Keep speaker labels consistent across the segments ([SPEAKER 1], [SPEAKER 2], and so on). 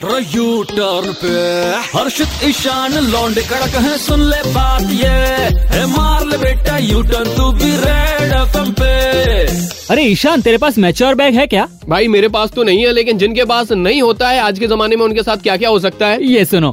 [SPEAKER 1] U turn पे। हर्षित ईशान लौंडे कड़क है सुन ले बात ये। है मार ले बेटा यू टर्न तू भी रेड एफएम पे।
[SPEAKER 2] अरे ईशान तेरे पास मैच्योर बैग है क्या?
[SPEAKER 3] भाई मेरे पास तो नहीं है लेकिन जिनके पास नहीं होता है आज के जमाने में उनके साथ क्या क्या हो सकता है?
[SPEAKER 2] ये सुनो।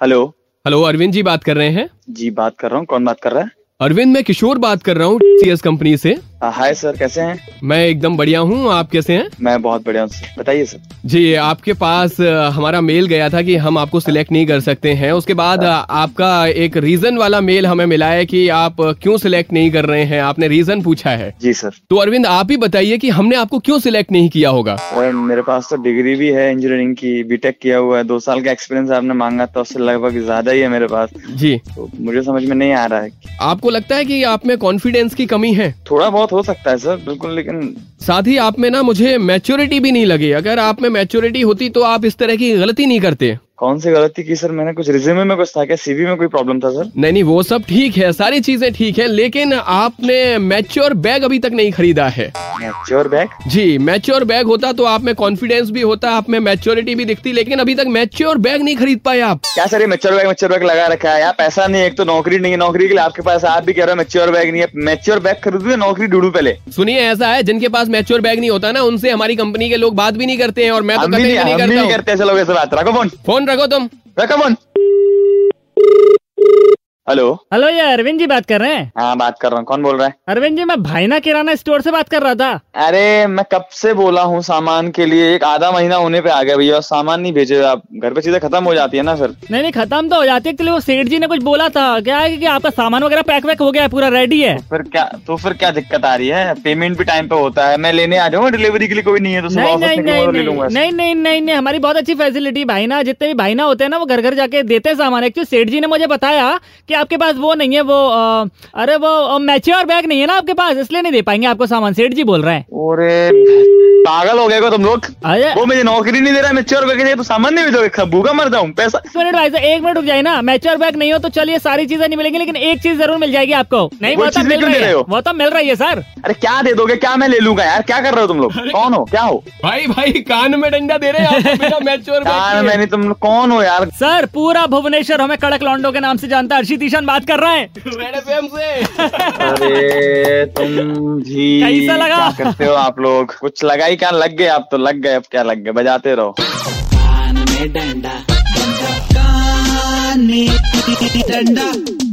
[SPEAKER 4] हेलो।
[SPEAKER 3] हेलो अरविंद जी बात कर रहे हैं।
[SPEAKER 4] जी बात कर रहा हूँ। कौन बात कर रहा है?
[SPEAKER 3] अरविंद मैं किशोर बात कर रहा हूँ सीएस कंपनी से।
[SPEAKER 4] हाय सर कैसे हैं?
[SPEAKER 3] मैं एकदम बढ़िया हूँ। आप कैसे हैं?
[SPEAKER 4] मैं बहुत बढ़िया हूँ बताइए सर
[SPEAKER 3] जी आपके पास हमारा मेल गया था कि हम आपको सिलेक्ट नहीं कर सकते हैं। उसके बाद आपका एक रीजन वाला मेल हमें मिला है कि आप क्यों सिलेक्ट नहीं कर रहे हैं? आपने रीजन पूछा है।
[SPEAKER 4] जी सर
[SPEAKER 3] तो अरविंद आप ही बताइए कि हमने आपको क्यों सिलेक्ट नहीं किया होगा?
[SPEAKER 4] मेरे पास तो डिग्री भी है इंजीनियरिंग की बीटेक किया हुआ है। दो साल का एक्सपीरियंस आपने मांगा था उससे लगभग ज़्यादा ही है मेरे पास।
[SPEAKER 3] जी।
[SPEAKER 4] तो मुझे समझ में नहीं आ रहा है।
[SPEAKER 3] आपको लगता है की आप में कॉन्फिडेंस की कमी है?
[SPEAKER 4] थोड़ा बहुत हो सकता है सर बिल्कुल, लेकिन
[SPEAKER 3] साथ ही आप में ना मुझे मैच्योरिटी भी नहीं लगी। अगर आप में मैच्योरिटी होती तो आप इस तरह की गलती नहीं करते।
[SPEAKER 4] कौन सी गलती की सर? मैंने कुछ रिज्यूमे में कुछ था क्या? सीवी में कोई प्रॉब्लम था सर?
[SPEAKER 3] नहीं नहीं वो सब ठीक है सारी चीज़ें ठीक है लेकिन आपने मैच्योर बैग अभी तक नहीं खरीदा है।
[SPEAKER 4] मैच्योर बैग
[SPEAKER 3] जी मैच्योर बैग होता तो आप में कॉन्फिडेंस भी होता आप में मैच्योरिटी भी दिखती लेकिन अभी तक मैच्योर बैग नहीं खरीद पाए आप।
[SPEAKER 4] क्या सर ये मैच्योर बैग मैच्योर बैग लगा रखा है? यार पैसा नहीं एक तो नौकरी नहीं है नौकरी के लिए आपके पास आप भी कह रहे हो मैच्योर बैग नहीं है। मैच्योर बैग खरीदू नौकरी ढूंढू पहले?
[SPEAKER 3] सुनिए ऐसा है जिनके पास मैच्योर बैग नहीं होता ना उनसे हमारी कंपनी के लोग बात भी नहीं करते हैं और मैं तो
[SPEAKER 4] नहीं
[SPEAKER 3] करता
[SPEAKER 4] फ़ोन
[SPEAKER 3] फ़ोन रखो तुम
[SPEAKER 4] रखो फ़ोन हेलो।
[SPEAKER 2] हेलो ये अरविंद जी बात कर रहे हैं।
[SPEAKER 4] हाँ बात कर रहा हूँ। कौन बोल रहा है?
[SPEAKER 2] अरविंद जी मैं भाईना किराना स्टोर से बात कर रहा था।
[SPEAKER 4] अरे मैं कब से बोला हूँ सामान के लिए? एक आधा महीना होने पे आ गया भैया। सामान नहीं भेजे आप। घर पे चीज़ें खत्म हो जाती है ना सर
[SPEAKER 2] नहीं नहीं खत्म तो हो जाती है। वो सेठ जी ने कुछ बोला था। क्या है कि आपका सामान वगैरह पैक वैक हो गया है? पूरा रेडी है।
[SPEAKER 4] फिर क्या तो फिर क्या दिक्कत आ रही है? पेमेंट भी टाइम पे होता है। मैं लेने आ जाऊँगा डिलीवरी के लिए कोई नहीं है तो
[SPEAKER 2] नहीं नहीं नहीं
[SPEAKER 4] तो
[SPEAKER 2] नहीं नहीं हमारी बहुत अच्छी फैसिलिटी भाई ना। जितने भी भाई ना होते हैं ना वो घर घर जाके देते हैं सामान। एक्चुअली सेठ जी ने मुझे बताया कि आपके पास वो नहीं है वो आ, अरे वो मैच्योर बैग नहीं है ना आपके पास इसलिए नहीं दे पाएँगे आपको सामान सेठ जी बोल रहे हैं।
[SPEAKER 4] पागल हो गए को तुम लोग। वो मुझे नौकरी नहीं दे रहा है मैच्योर बैग नहीं तो सामान नहीं भेजोगे भूखा मर जाऊँ पैसा।
[SPEAKER 2] एक मिनट भाई साहब, एक मिनट रुक जाए ना। मैच्योर बैग नहीं हो तो चलिए सारी चीज़ें नहीं मिलेंगी लेकिन एक चीज़ ज़रूर मिल जाएगी आपको। नहीं
[SPEAKER 4] वो
[SPEAKER 2] तो
[SPEAKER 4] चीज़
[SPEAKER 2] मिल रही है। वो तो मिल रही है सर।
[SPEAKER 4] अरे क्या दे दोगे? क्या मैं ले लूँगा यार? क्या कर रहे हो तुम लोग? कौन हो? क्या हो?
[SPEAKER 3] भाई भाई कान में डंडा दे रहे हैं मैच्योर
[SPEAKER 4] यार
[SPEAKER 3] बैग
[SPEAKER 4] मैंने तुम लोग कौन हो यार?
[SPEAKER 2] सर पूरा भुवनेश्वर हमें कड़क लॉन्डो के नाम से जानता है। हर्षित ईशान बात कर रहे हैं।
[SPEAKER 4] अरे तुम भी
[SPEAKER 2] कैसा लगा?
[SPEAKER 4] क्या करते हो आप लोग? कुछ लगा ही क्या लग गए आप तो? लग गए, अब क्या लग गए? बजाते रहो।
[SPEAKER 1] कान में डंडा डंडा।